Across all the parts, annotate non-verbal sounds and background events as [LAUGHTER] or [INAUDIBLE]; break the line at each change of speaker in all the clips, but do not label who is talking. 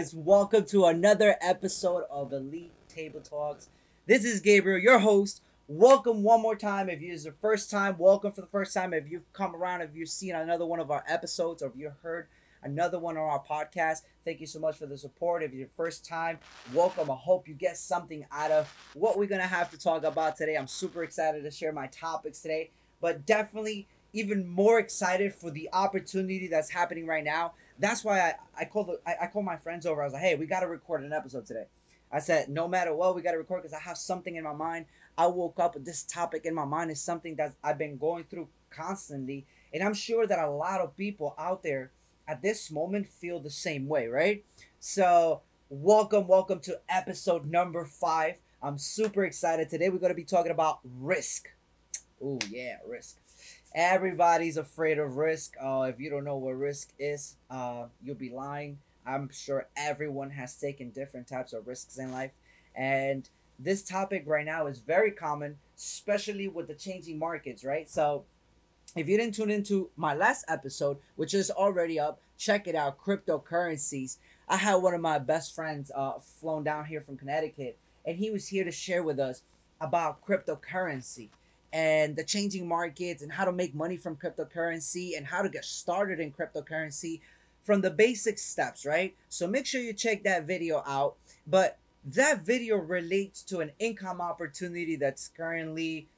going guys? Welcome to another episode of Elite Table Talks. This is Gabriel, your host. Welcome one more time. If it's your first time, welcome for the first time. If you've come around, if you've seen another one of our episodes, or if you heard another one on our podcast, thank you so much for the support. If it's your first time, welcome. I hope you get something out of what we're gonna have to talk about today. I'm super excited to share my topics today, but definitely even more excited for the opportunity that's happening right now. That's why I, I called I, I called my friends over. I was like, hey, we got to record an episode today. I said, no matter what, we got to record because I have something in my mind. I woke up with this topic in my mind is something that I've been going through constantly. And I'm sure that a lot of people out there at this moment feel the same way, right? So, welcome, welcome to episode number five. I'm super excited. Today, we're going to be talking about risk. Oh, yeah, risk. Everybody's afraid of risk. Uh, if you don't know what risk is, uh, you'll be lying. I'm sure everyone has taken different types of risks in life. And this topic right now is very common, especially with the changing markets, right? So, if you didn't tune into my last episode, which is already up, check it out cryptocurrencies. I had one of my best friends uh, flown down here from Connecticut, and he was here to share with us about cryptocurrency and the changing markets and how to make money from cryptocurrency and how to get started in cryptocurrency from the basic steps, right? So make sure you check that video out. But that video relates to an income opportunity that's currently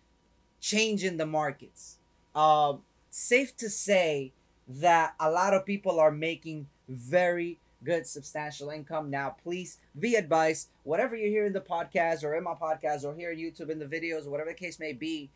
changing the markets. Um, safe to say that a lot of people are making very good substantial income now please be advised whatever you hear in the podcast or in my podcast or here on youtube in the videos whatever the case may be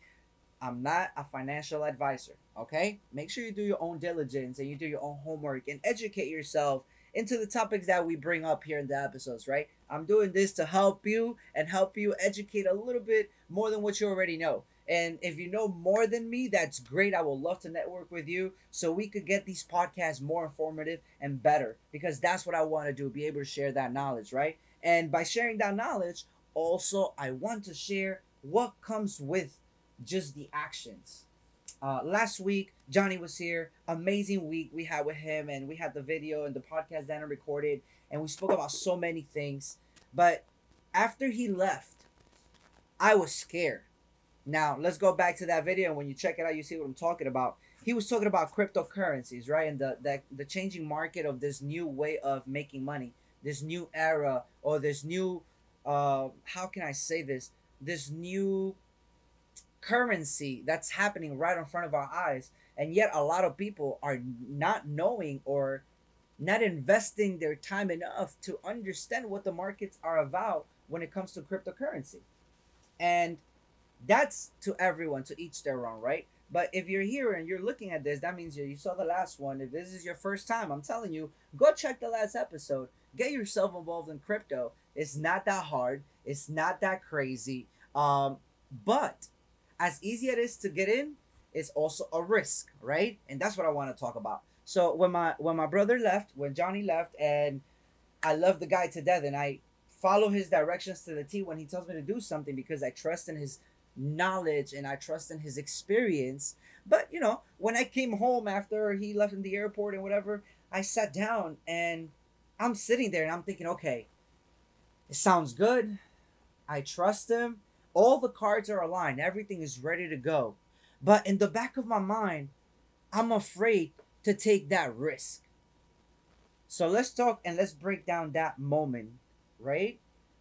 I'm not a financial advisor, okay? Make sure you do your own diligence and you do your own homework and educate yourself into the topics that we bring up here in the episodes, right? I'm doing this to help you and help you educate a little bit more than what you already know. And if you know more than me, that's great. I will love to network with you so we could get these podcasts more informative and better because that's what I want to do, be able to share that knowledge, right? And by sharing that knowledge, also I want to share what comes with just the actions. Uh, last week, Johnny was here. Amazing week we had with him, and we had the video and the podcast that I recorded, and we spoke about so many things. But after he left, I was scared. Now, let's go back to that video. And when you check it out, you see what I'm talking about. He was talking about cryptocurrencies, right? And the, the, the changing market of this new way of making money, this new era, or this new, uh, how can I say this? This new currency that's happening right in front of our eyes. And yet a lot of people are not knowing or not investing their time enough to understand what the markets are about when it comes to cryptocurrency. And that's to everyone to each their own right? But if you're here and you're looking at this that means you, you saw the last one. If this is your first time i'm telling you go check the last episode. Get yourself involved in crypto. It's not that hard. It's not that crazy. Um, but as easy it is to get in, it's also a risk, right? And that's what I want to talk about. So when my when my brother left, when Johnny left, and I love the guy to death, and I follow his directions to the T when he tells me to do something because I trust in his knowledge and I trust in his experience. But you know, when I came home after he left in the airport and whatever, I sat down and I'm sitting there and I'm thinking, okay, it sounds good. I trust him all the cards are aligned, everything is ready to go. But in the back of my mind, I'm afraid to take that risk. So let's talk and let's break down that moment, right?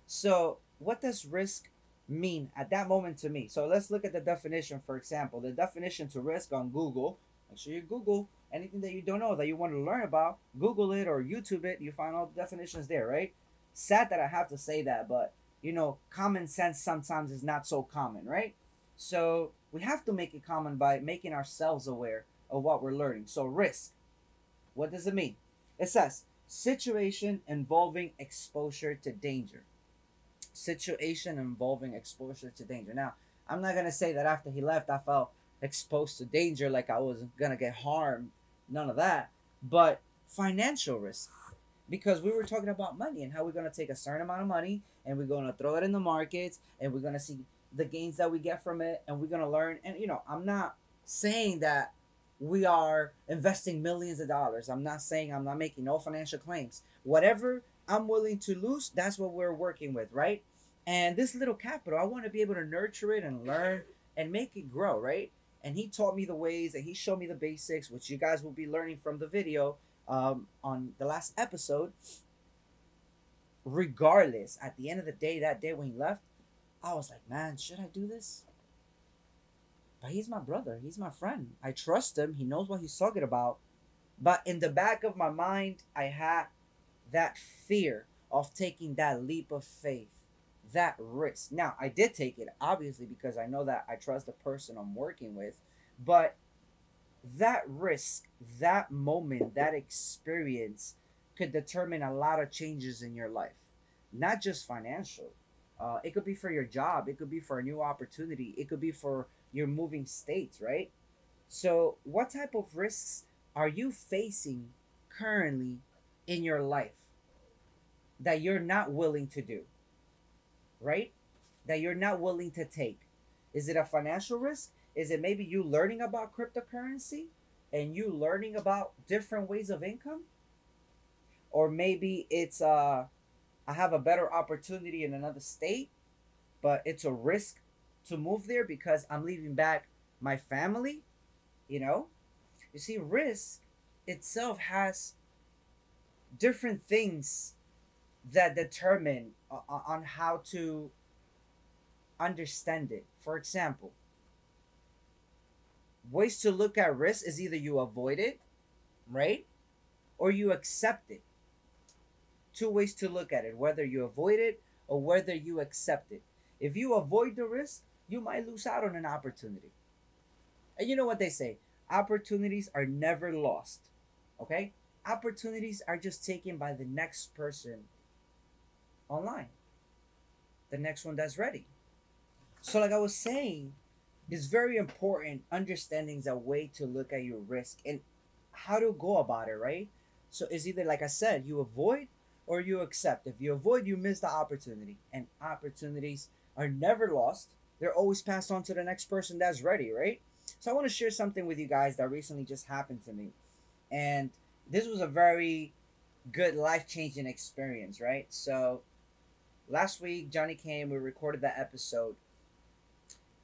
So, what does risk mean at that moment to me? So, let's look at the definition, for example. The definition to risk on Google. Make sure you Google anything that you don't know that you want to learn about. Google it or YouTube it. You find all the definitions there, right? Sad that I have to say that, but you know, common sense sometimes is not so common, right? So we have to make it common by making ourselves aware of what we're learning. So risk. What does it mean? It says situation involving exposure to danger. Situation involving exposure to danger. Now, I'm not gonna say that after he left I felt exposed to danger like I was gonna get harmed. None of that. But financial risk because we were talking about money and how we're going to take a certain amount of money and we're going to throw it in the markets and we're going to see the gains that we get from it and we're going to learn and you know i'm not saying that we are investing millions of dollars. I'm not saying I'm not making no financial claims. Whatever I'm willing to lose, that's what we're working with, right? And this little capital, I want to be able to nurture it and learn and make it grow, right? And he taught me the ways and he showed me the basics, which you guys will be learning from the video um, on the last episode. Regardless, at the end of the day, that day when he left, I was like, man, should I do this? But he's my brother. He's my friend. I trust him. He knows what he's talking about. But in the back of my mind, I had that fear of taking that leap of faith, that risk. Now, I did take it, obviously, because I know that I trust the person I'm working with. But that risk, that moment, that experience could determine a lot of changes in your life, not just financial. Uh, it could be for your job. It could be for a new opportunity. It could be for your moving states, right? So, what type of risks are you facing currently in your life that you're not willing to do? Right? That you're not willing to take? Is it a financial risk? Is it maybe you learning about cryptocurrency and you learning about different ways of income? Or maybe it's uh I have a better opportunity in another state, but it's a risk to move there because I'm leaving back my family, you know? You see, risk itself has different things that determine uh, on how to understand it. For example, ways to look at risk is either you avoid it, right? Or you accept it two ways to look at it whether you avoid it or whether you accept it. If you avoid the risk, you might lose out on an opportunity. And you know what they say opportunities are never lost. Okay? Opportunities are just taken by the next person online, the next one that's ready. So, like I was saying, it's very important understanding is a way to look at your risk and how to go about it, right? So, it's either, like I said, you avoid or you accept. If you avoid, you miss the opportunity. And opportunities are never lost. They're always passed on to the next person that's ready, right? So I want to share something with you guys that recently just happened to me. And this was a very good life-changing experience, right? So last week Johnny came, we recorded that episode.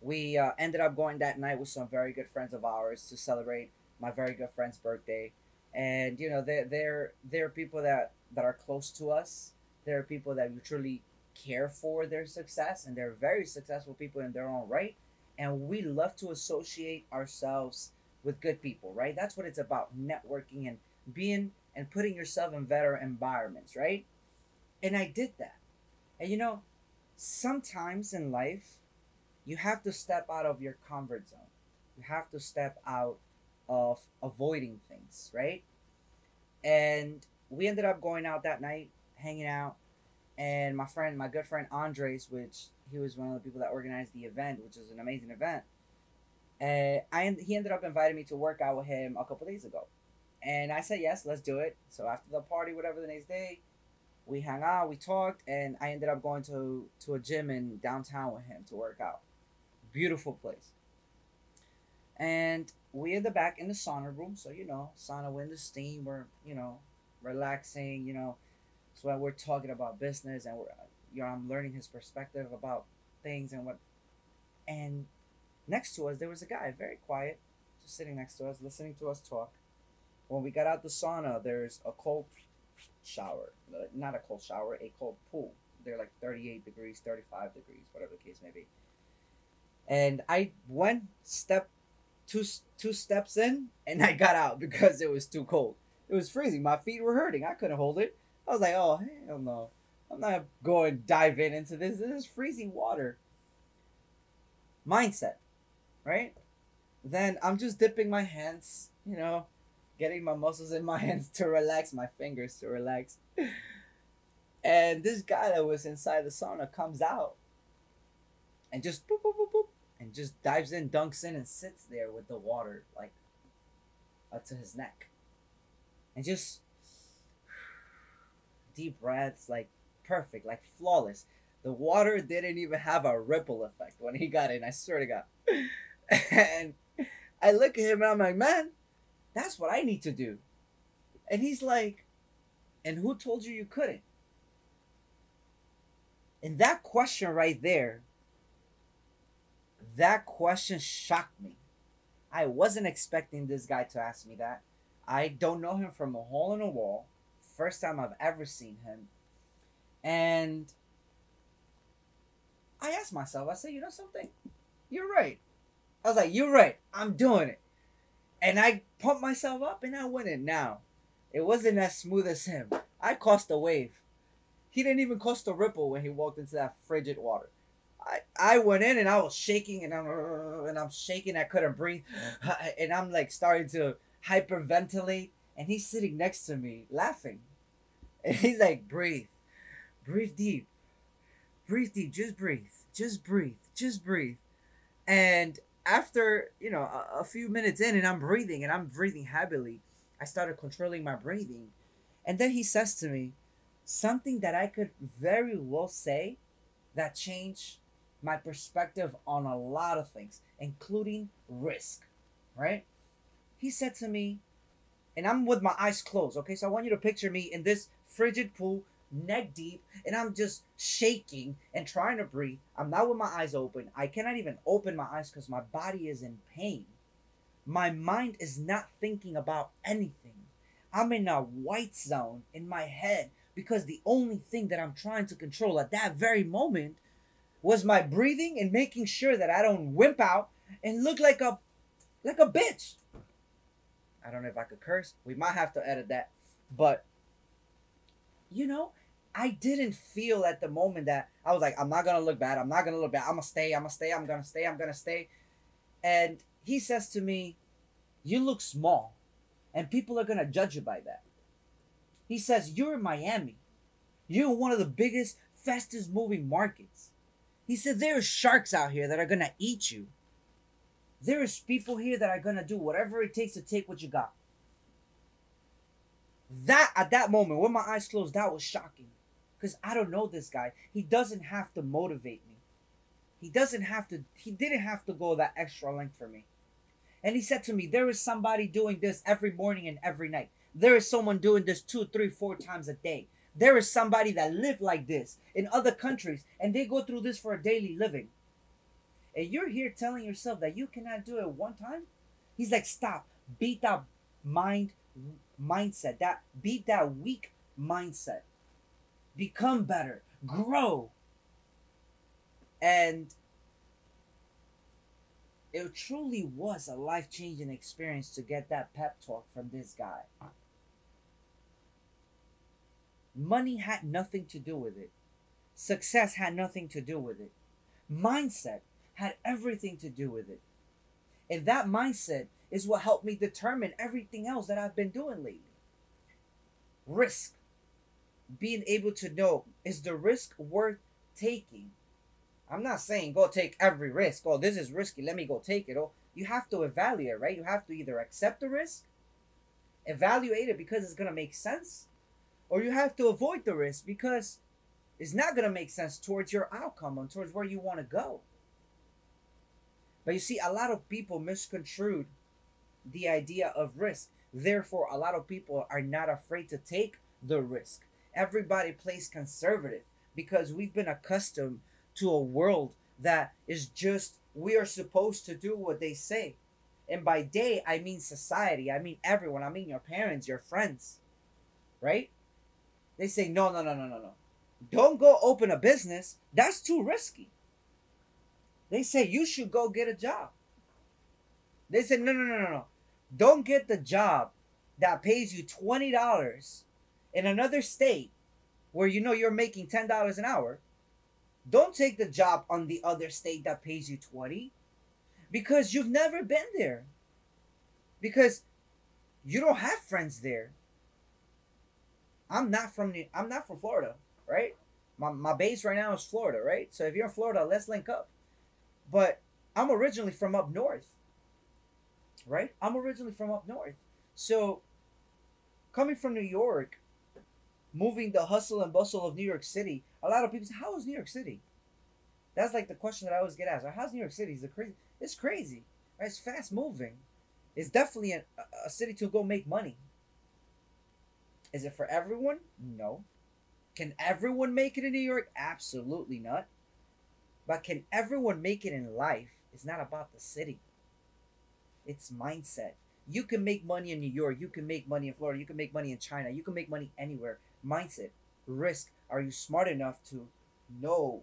We uh, ended up going that night with some very good friends of ours to celebrate my very good friend's birthday. And you know, they're they're they're people that that are close to us. There are people that we truly care for their success, and they're very successful people in their own right. And we love to associate ourselves with good people, right? That's what it's about networking and being and putting yourself in better environments, right? And I did that. And you know, sometimes in life, you have to step out of your comfort zone. You have to step out of avoiding things, right? And we ended up going out that night, hanging out, and my friend, my good friend Andres, which he was one of the people that organized the event, which is an amazing event. And I he ended up inviting me to work out with him a couple days ago, and I said yes, let's do it. So after the party, whatever the next day, we hung out, we talked, and I ended up going to to a gym in downtown with him to work out. Beautiful place. And we in the back in the sauna room, so you know, sauna, we're in the steam, we're you know relaxing, you know. So when we're talking about business and we're, you know, I'm learning his perspective about things and what. And next to us, there was a guy, very quiet, just sitting next to us, listening to us talk. When we got out the sauna, there's a cold shower, not a cold shower, a cold pool. They're like 38 degrees, 35 degrees, whatever the case may be. And I went step two two steps in, and I got out because it was too cold. It was freezing. My feet were hurting. I couldn't hold it. I was like, oh hell no. I'm not going diving into this. This is freezing water. Mindset, right? Then I'm just dipping my hands, you know, getting my muscles in my [LAUGHS] hands to relax, my fingers to relax. And this guy that was inside the sauna comes out and just boop, boop, boop, just dives in, dunks in, and sits there with the water like up to his neck and just [SIGHS] deep breaths, like perfect, like flawless. The water didn't even have a ripple effect when he got in. I swear to God. [LAUGHS] and I look at him and I'm like, man, That's what I need to do. And he's like, And who told you you couldn't? And that question right there, that question shocked me. I wasn't expecting this guy to ask me that. I don't know him from a hole in a wall. First time I've ever seen him. And I asked myself, I said, you know something? You're right. I was like, you're right. I'm doing it. And I pumped myself up and I went in. Now, it wasn't as smooth as him. I caused a wave. He didn't even cause a ripple when he walked into that frigid water. I, I went in and I was shaking and I'm and I'm shaking. I couldn't breathe, [SIGHS] and I'm like starting to hyperventilate. And he's sitting next to me laughing, and he's like, "Breathe, breathe deep, breathe deep. Just breathe, just breathe, just breathe." And after you know a, a few minutes in, and I'm breathing and I'm breathing heavily, I started controlling my breathing, and then he says to me, something that I could very well say that changed my perspective on a lot of things, including risk, right? He said to me, and I'm with my eyes closed, okay? So I want you to picture me in this frigid pool, neck deep, and I'm just shaking and trying to breathe. I'm not with my eyes open. I cannot even open my eyes because my body is in pain. My mind is not thinking about anything. I'm in a white zone in my head because the only thing that I'm trying to control at that very moment was my breathing and making sure that I don't wimp out and look like a like a bitch. I don't know if I could curse. We might have to edit that. But you know, I didn't feel at the moment that I was like, I'm not gonna look bad. I'm not gonna look bad. I'm gonna stay. I'm gonna stay. I'm gonna stay. I'm gonna stay. And he says to me, "You look small, and people are gonna judge you by that." He says, You're in Miami. You're in one of the biggest, fastest moving markets. He said, There are sharks out here that are going to eat you. There is people here that are going to do whatever it takes to take what you got. That, at that moment, with my eyes closed, that was shocking. Because I don't know this guy. He doesn't have to motivate me. He doesn't have to, he didn't have to go that extra length for me. And he said to me, There is somebody doing this every morning and every night. There is someone doing this two, three, four times a day. There is somebody that live like this in other countries and they go through this for a daily living. And you're here telling yourself that you cannot do it one time? He's like, stop. Beat that mind mindset. That beat that weak mindset. Become better. Grow. And it truly was a life changing experience to get that pep talk from this guy. Money had nothing to do with it. Success had nothing to do with it. Mindset had everything to do with it. And that mindset is what helped me determine everything else that I've been doing lately. Risk. Being able to know is the risk worth taking? I'm not saying go take every risk. Oh, this is risky. Let me go take it. Oh, you have to evaluate, right? You have to either accept the risk, evaluate it because it's going to make sense, or you have to avoid the risk because it's not going to make sense towards your outcome and towards where you want to go. But you see, a lot of people misconstrued the idea of risk. Therefore, a lot of people are not afraid to take the risk. Everybody plays conservative because we've been accustomed to a world that is just, we are supposed to do what they say. And by day, I mean society. I mean everyone. I mean your parents, your friends. Right? They say, no, no, no, no, no, no. Don't go open a business. That's too risky. They say you should go get a job. They said, no, no, no, no, no. Don't get the job that pays you $20 in another state where you know you're making $10 an hour. Don't take the job on the other state that pays you 20 because you've never been there. Because you don't have friends there. I'm not from New, I'm not from Florida, right? My my base right now is Florida, right? So if you're in Florida, let's link up. But I'm originally from up north. Right? I'm originally from up north. So coming from New York, moving the hustle and bustle of New York City, a lot of people say, How is New York City? That's like the question that I always get asked. How's New York City? Is it crazy? It's crazy. Right? It's fast moving. It's definitely a, a city to go make money. Is it for everyone? No. Can everyone make it in New York? Absolutely not. But can everyone make it in life? It's not about the city. It's mindset. You can make money in New York. You can make money in Florida. You can make money in China. You can make money anywhere. Mindset, risk. Are you smart enough to know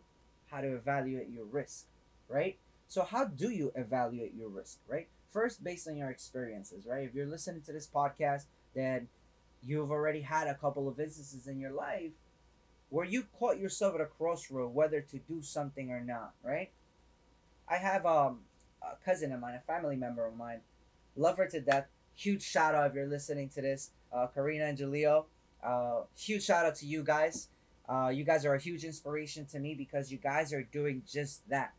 how to evaluate your risk, right? So, how do you evaluate your risk, right? First, based on your experiences, right? If you're listening to this podcast, then you've already had a couple of instances in your life where you caught yourself at a crossroad whether to do something or not, right? I have um, a cousin of mine, a family member of mine, love her to death. Huge shout out if you're listening to this, uh, Karina and Jaleo. Uh, huge shout out to you guys. Uh, you guys are a huge inspiration to me because you guys are doing just that,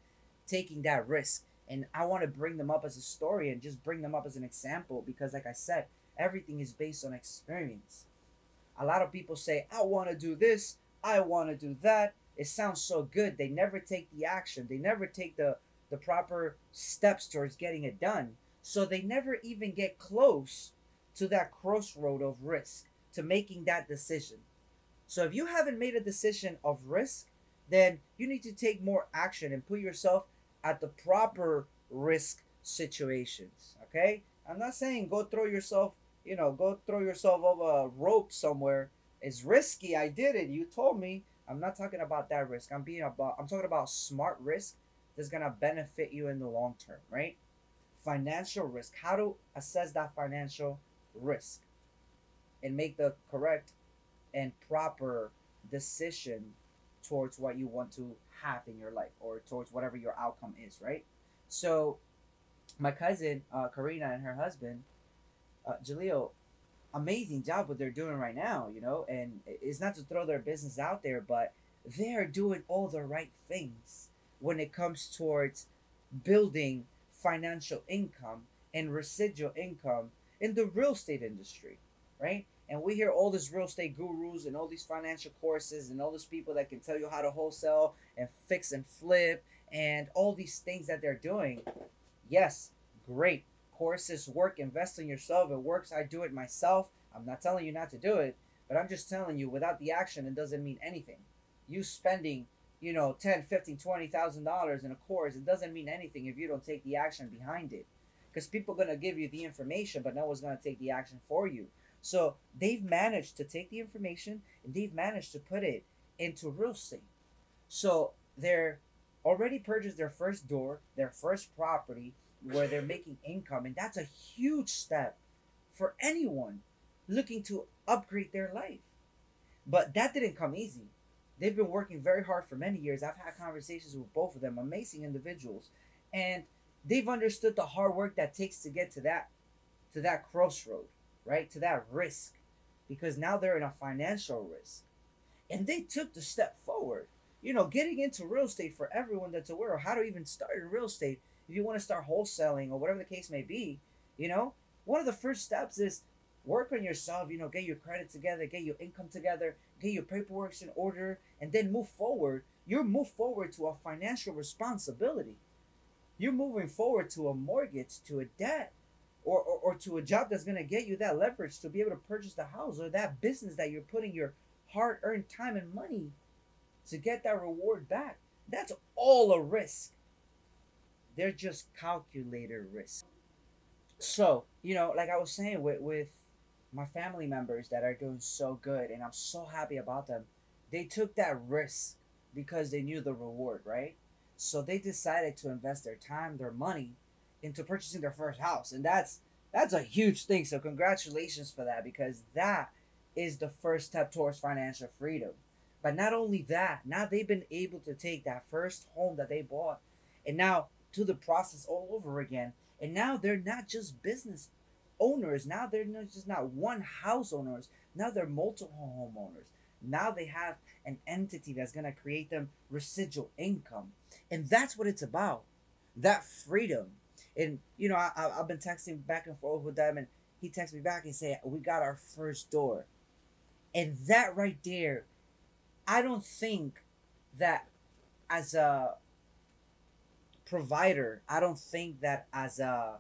taking that risk. And I want to bring them up as a story and just bring them up as an example because, like I said, everything is based on experience. A lot of people say, I want to do this, I want to do that. It sounds so good. They never take the action, they never take the, the proper steps towards getting it done. So they never even get close to that crossroad of risk, to making that decision. So if you haven't made a decision of risk, then you need to take more action and put yourself at the proper risk situations. Okay? I'm not saying go throw yourself, you know, go throw yourself over a rope somewhere. It's risky. I did it. You told me. I'm not talking about that risk. I'm being about I'm talking about smart risk that's gonna benefit you in the long term, right? Financial risk. How to assess that financial risk and make the correct and proper decision towards what you want to have in your life or towards whatever your outcome is, right? So, my cousin uh, Karina and her husband, uh, Jaleel, amazing job what they're doing right now, you know, and it's not to throw their business out there, but they're doing all the right things when it comes towards building financial income and residual income in the real estate industry, right? And we hear all these real estate gurus and all these financial courses and all these people that can tell you how to wholesale and fix and flip and all these things that they're doing. Yes, great. Courses work. Invest in yourself. It works. I do it myself. I'm not telling you not to do it, but I'm just telling you without the action, it doesn't mean anything. You spending, you know, 10, 15, 20,000 dollars in a course, it doesn't mean anything if you don't take the action behind it. Because people are going to give you the information, but no one's going to take the action for you. So they've managed to take the information and they've managed to put it into real estate. So they're already purchased their first door, their first property where they're making income, and that's a huge step for anyone looking to upgrade their life. But that didn't come easy. They've been working very hard for many years. I've had conversations with both of them, amazing individuals, and they've understood the hard work that takes to get to that to that crossroad right? To that risk because now they're in a financial risk. And they took the step forward. You know, getting into real estate for everyone that's aware of how to even start in real estate, if you want to start wholesaling or whatever the case may be, you know, one of the first steps is work on yourself, you know, get your credit together, get your income together, get your paperwork in order, and then move forward. You're move forward to a financial responsibility. You're moving forward to a mortgage, to a debt or, or, or to a job that's going to get you that leverage to be able to purchase the house or that business that you're putting your hard earned time and money to get that reward back. That's all a risk. They're just calculator risk. So, you know, like I was saying with, with my family members that are doing so good and I'm so happy about them, they took that risk because they knew the reward, right? So they decided to invest their time, their money into purchasing their first house, and that's that's a huge thing. So congratulations for that because that is the first step towards financial freedom. But not only that, now they've been able to take that first home that they bought and now do the process all over again. And now they're not just business owners. Now they're not just not one house owners. Now they're multiple homeowners. Now they have an entity that's going to create them residual income. And that's what it's about. That freedom and you know, I, have been texting back and forth with them, and he texted me back and said, "We got our first door," and that right there, I don't think that as a provider, I don't think that as a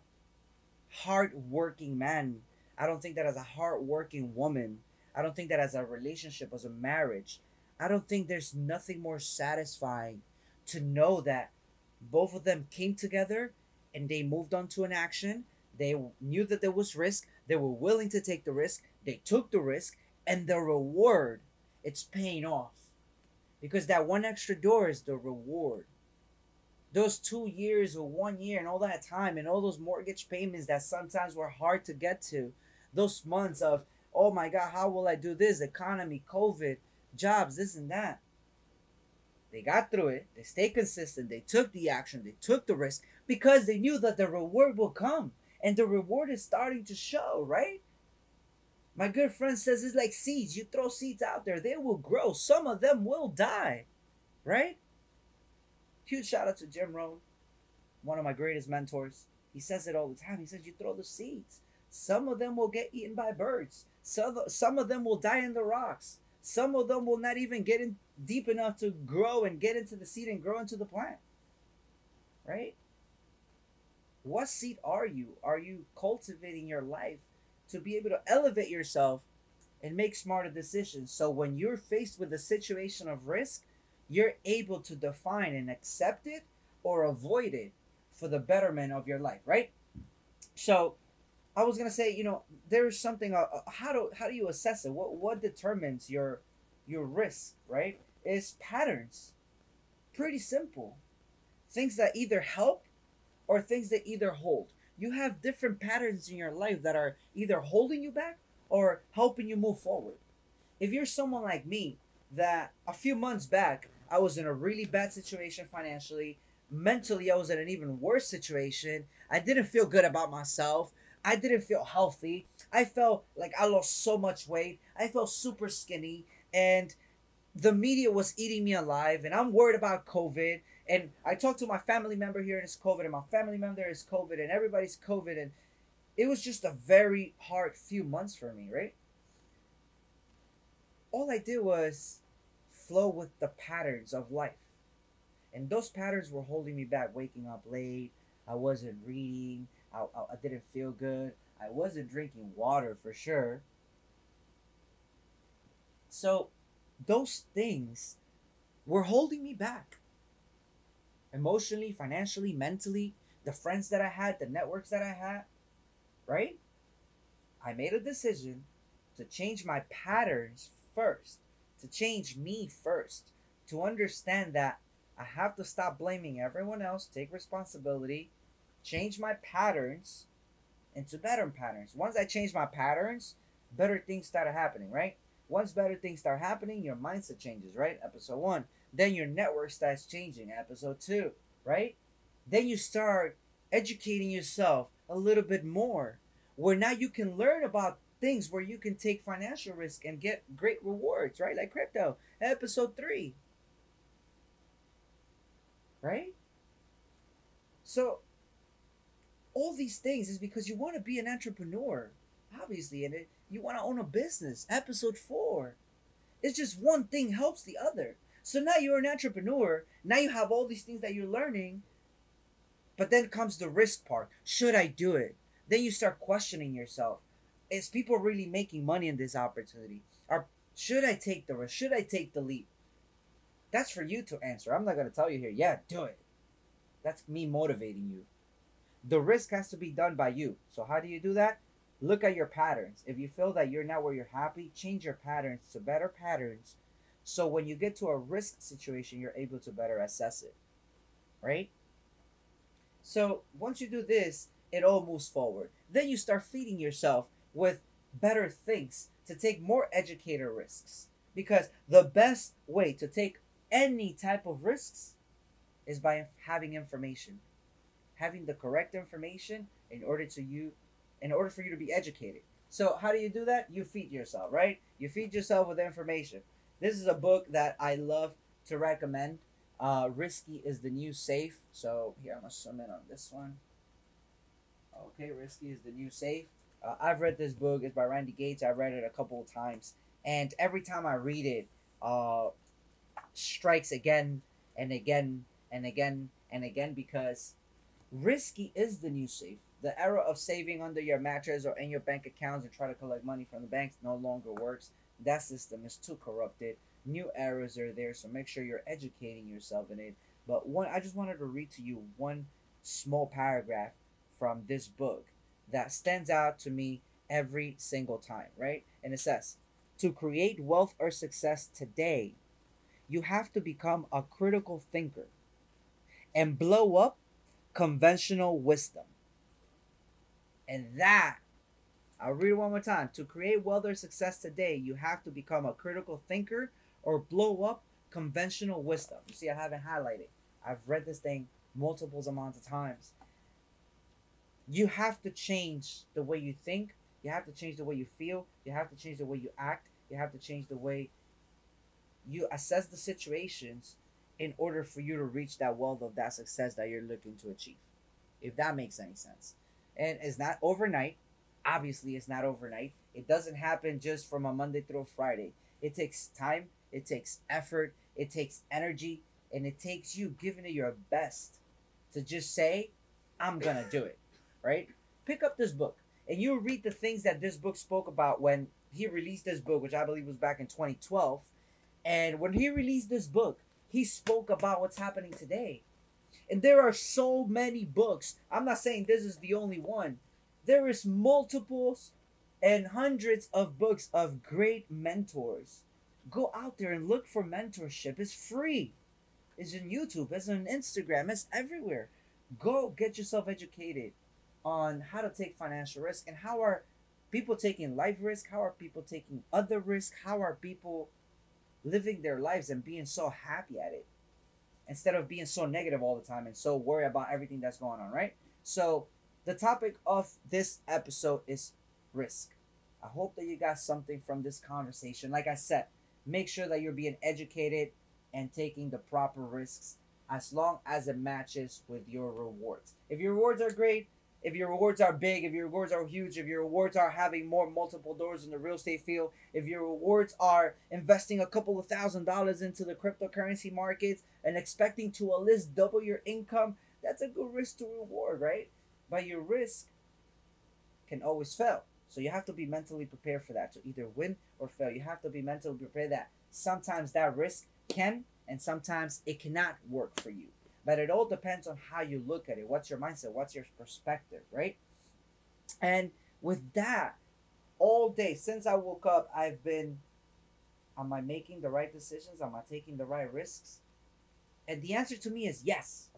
hardworking man. I don't think that as a hardworking woman. I don't think that as a relationship, as a marriage. I don't think there's nothing more satisfying to know that both of them came together and they moved on to an action. They knew that there was risk. They were willing to take the risk. They took the risk, and the reward, it's paying off. Because that one extra door is the reward. Those two years or one year and all that time and all those mortgage payments that sometimes were hard to get to, those months of, oh my God, how will I do this? Economy, COVID, jobs, this and that. They got through it. They stayed consistent. They took the action. They took the risk because they knew that the reward will come. And the reward is starting to show, right? My good friend says it's like seeds. You throw seeds out there, they will grow. Some of them will die, right? Huge shout out to Jim Rohn, one of my greatest mentors. He says it all the time. He says, You throw the seeds. Some of them will get eaten by birds. Some, some of them will die in the rocks. Some of them will not even get in deep enough to grow and get into the seed and grow into the plant. Right? What seed are you? Are you cultivating your life to be able to elevate yourself and make smarter decisions? So when you're faced with a situation of risk, you're able to define and accept it or avoid it for the betterment of your life, right? So I was gonna say, you know, there's something. Uh, uh, how do how do you assess it? What what determines your your risk, right? Is patterns. Pretty simple. Things that either help or things that either hold. You have different patterns in your life that are either holding you back or helping you move forward. If you're someone like me, that a few months back I was in a really bad situation financially. Mentally, I was in an even worse situation. I didn't feel good about myself. I didn't feel healthy. I felt like I lost so much weight. I felt super skinny and the media was eating me alive and I'm worried about COVID. And I talked to my family member here and it's COVID and my family member is COVID and everybody's COVID and it was just a very hard few months for me, right? All I did was flow with the patterns of life. And those patterns were holding me back, waking up late. I wasn't reading. I, I, I didn't feel good. I wasn't drinking water for sure. So, those things were holding me back emotionally, financially, mentally. The friends that I had, the networks that I had, right? I made a decision to change my patterns first, to change me first, to understand that I have to stop blaming everyone else, take responsibility, change my patterns into better patterns. Once I change my patterns, better things start happening, right? Once better things start happening, your mindset changes, right? Episode one. Then your network starts changing. Episode two, right? Then you start educating yourself a little bit more, where now you can learn about things where you can take financial risk and get great rewards, right? Like crypto. Episode three. Right? So all these things is because you want to be an entrepreneur, obviously, and it, you want to own a business. Episode four. It's just one thing helps the other. So now you're an entrepreneur. Now you have all these things that you're learning. But then comes the risk part. Should I do it? Then you start questioning yourself. Is people really making money in this opportunity? Or should I take the risk? Should I take the leap? That's for you to answer. I'm not to tell you here, yeah, do it. That's me motivating you. The risk has to be done by you. So how do you do that? Look at your patterns. If you feel that you're not where you're happy, change your patterns to better patterns. So when you get to a risk situation, you're able to better assess it. Right? So once you do this, it all moves forward. Then you start feeding yourself with better things to take more educator risks. Because the best way to take any type of risks is by having information having the correct information in order to you in order for you to be educated. So how do you do that? You feed yourself, right? You feed yourself with information. This is a book that I love to recommend. Uh, Risky is the new safe. So here I'm gonna zoom in on this one. Okay, Risky is the new safe. Uh, I've read this book. It's by Randy Gage. I've read it a couple of times, and every time I read it, uh, strikes again and again and again and again because risky is the new safe. The era of saving under your mattress or in your bank accounts and try to collect money from the banks no longer works. That system is too corrupted. New errors are there, so make sure you're educating yourself in it. But one, I just wanted to read to you one small paragraph from this book that stands out to me every single time, right? And it says, to create wealth or success today, you have to become a critical thinker and blow up conventional wisdom. And that, I'll read it one more time. To create wealth or success today, you have to become a critical thinker or blow up conventional wisdom. You see, I haven't highlighted. I've read this thing multiple amounts of times. You have to change the way you think. You have to change the way you feel. You have to change the way you act. You have to change the way you assess the situations in order for you to reach that wealth of that success that you're looking to achieve. If that makes any sense. And it's not overnight. Obviously, it's not overnight. It doesn't happen just from a Monday through a Friday. It takes time, it takes effort, it takes energy, and it takes you giving it your best to just say, I'm gonna do it. Right? Pick up this book and you read the things that this book spoke about when he released this book, which I believe was back in 2012. And when he released this book, he spoke about what's happening today. And there are so many books. I'm not saying this is the only one. There is multiples and hundreds of books of great mentors. Go out there and look for mentorship. It's free. It's on YouTube, it's on Instagram, it's everywhere. Go get yourself educated on how to take financial risk and how are people taking life risk? How are people taking other risk? How are people living their lives and being so happy at it instead of being so negative all the time and so worried about everything that's going on, right? So, the topic of this episode is risk. I hope that you got something from this conversation. Like I said, make sure that you're being educated and taking the proper risks as long as it matches with your rewards. If your rewards are great, if your rewards are big, if your rewards are huge, if your rewards are having more multiple doors in the real estate field, if your rewards are investing a couple of thousand dollars into the cryptocurrency markets and expecting to at least double your income, that's a good risk to reward, right? But your risk can always fail. So you have to be mentally prepared for that to either win or fail. You have to be mentally prepared that sometimes that risk can and sometimes it cannot work for you. But it all depends on how you look at it. What's your mindset? What's your perspective, right? And with that, all day since I woke up, I've been am I making the right decisions? Am I taking the right risks? And the answer to me is yes.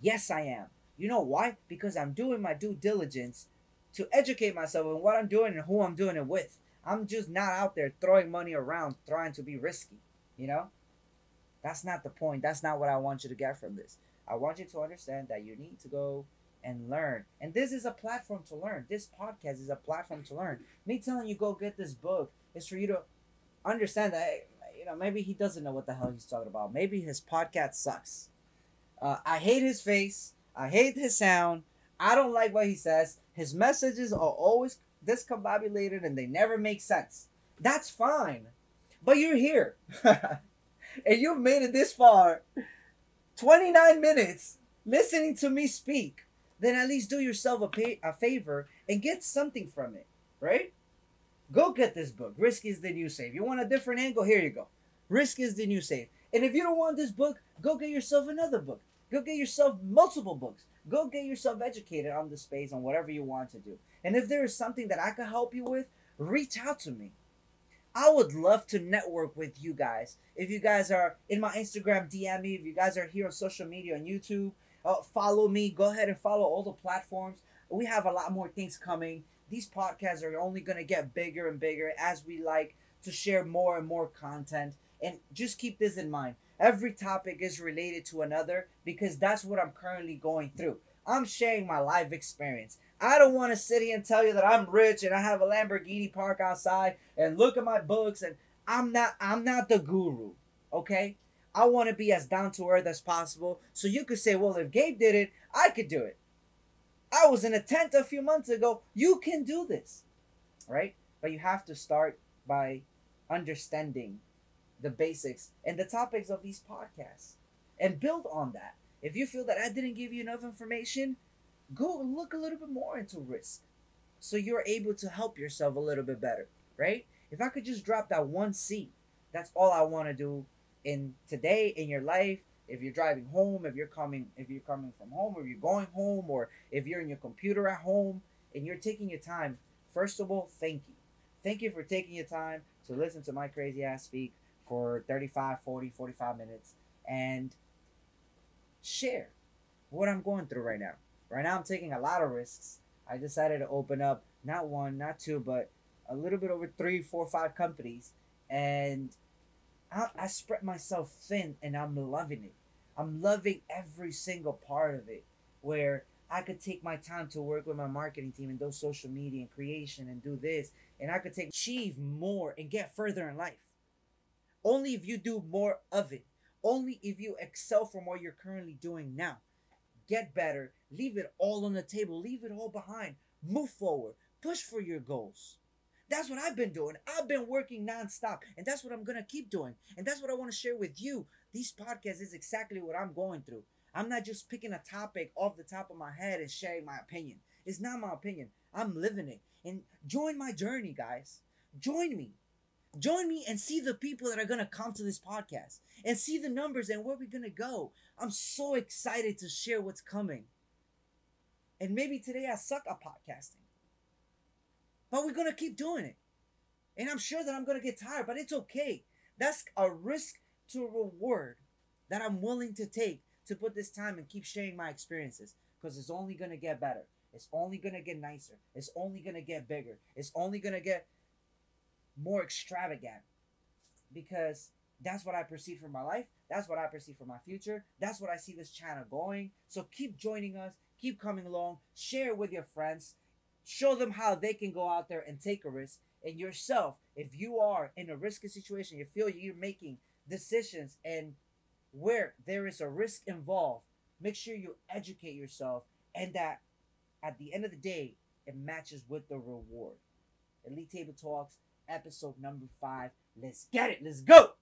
Yes, I am. You know why? Because I'm doing my due diligence to educate myself on what I'm doing and who I'm doing it with. I'm just not out there throwing money around trying to be risky, you know? That's not the point. That's not what I want you to get from this. I want you to understand that you need to go and learn. And this is a platform to learn. This podcast is a platform to learn. Me telling you go get this book is for you to understand that you know maybe he doesn't know what the hell he's talking about. Maybe his podcast sucks. Uh, I hate his face. I hate his sound. I don't like what he says. His messages are always discombobulated and they never make sense. That's fine. But you're here. [LAUGHS] and you've made it this far 29 minutes listening to me speak, then at least do yourself a, pay, a favor and get something from it, right? Go get this book. Risk is the new safe. You want a different angle? Here you go. Risk is the new safe. And if you don't want this book, go get yourself another book. Go get yourself multiple books. Go get yourself educated on the space on whatever you want to do. And if there is something that I could help you with, reach out to me. I would love to network with you guys. If you guys are in my Instagram, DM me. If you guys are here on social media on YouTube, uh, follow me. Go ahead and follow all the platforms. We have a lot more things coming. These podcasts are only going to get bigger and bigger as we like to share more and more content. And just keep this in mind every topic is related to another because that's what I'm currently going through. I'm sharing my life experience. I don't want to sit here and tell you that I'm rich and I have a Lamborghini park outside and look at my books and I'm not I'm not the guru, okay? I want to be as down to earth as possible so you could say, "Well, if Gabe did it, I could do it." I was in a tent a few months ago. You can do this. Right? But you have to start by understanding the basics and the topics of these podcasts and build on that. If you feel that I didn't give you enough information, go look a little bit more into risk so you're able to help yourself a little bit better, right? If I could just drop that one seat, that's all I want to do in today in your life. If you're driving home, if you're coming, if you're coming from home, or you're going home, or if you're in your computer at home and you're taking your time, first of all, thank you. Thank you for taking your time to listen to my crazy ass speak for 35, 40, 45 minutes and share what I'm going through right now. Right now, I'm taking a lot of risks. I decided to open up not one, not two, but a little bit over three, four, five companies, and I, I spread myself thin, and I'm loving it. I'm loving every single part of it. Where I could take my time to work with my marketing team and do social media and creation and do this, and I could take achieve more and get further in life. Only if you do more of it. Only if you excel from what you're currently doing now. Get better. Leave it all on the table. Leave it all behind. Move forward. Push for your goals. That's what I've been doing. I've been working nonstop, and that's what I'm gonna keep doing. And that's what I want to share with you. These podcasts is exactly what I'm going through. I'm not just picking a topic off the top of my head and sharing my opinion. It's not my opinion. I'm living it. And join my journey, guys. Join me. Join me and see the people that are going to come to this podcast and see the numbers and where we're going to go. I'm so excited to share what's coming. And maybe today I suck at podcasting. But we're going to keep doing it. And I'm sure that I'm going to get tired, but it's okay. That's a risk to reward that I'm willing to take to put this time and keep sharing my experiences because it's only going to get better. It's only going to get nicer. It's only going to get bigger. It's only going to get more extravagant because that's what I perceive for my life. That's what I perceive for my future. That's what I see this channel going. So keep joining us. Keep coming along. Share with your friends. Show them how they can go out there and take a risk. And yourself, if you are in a risky situation, you feel you're making decisions and where there is a risk involved, make sure you educate yourself and that at the end of the day, it matches with the reward. Elite Table Talks, episode number five. Let's get it. Let's go.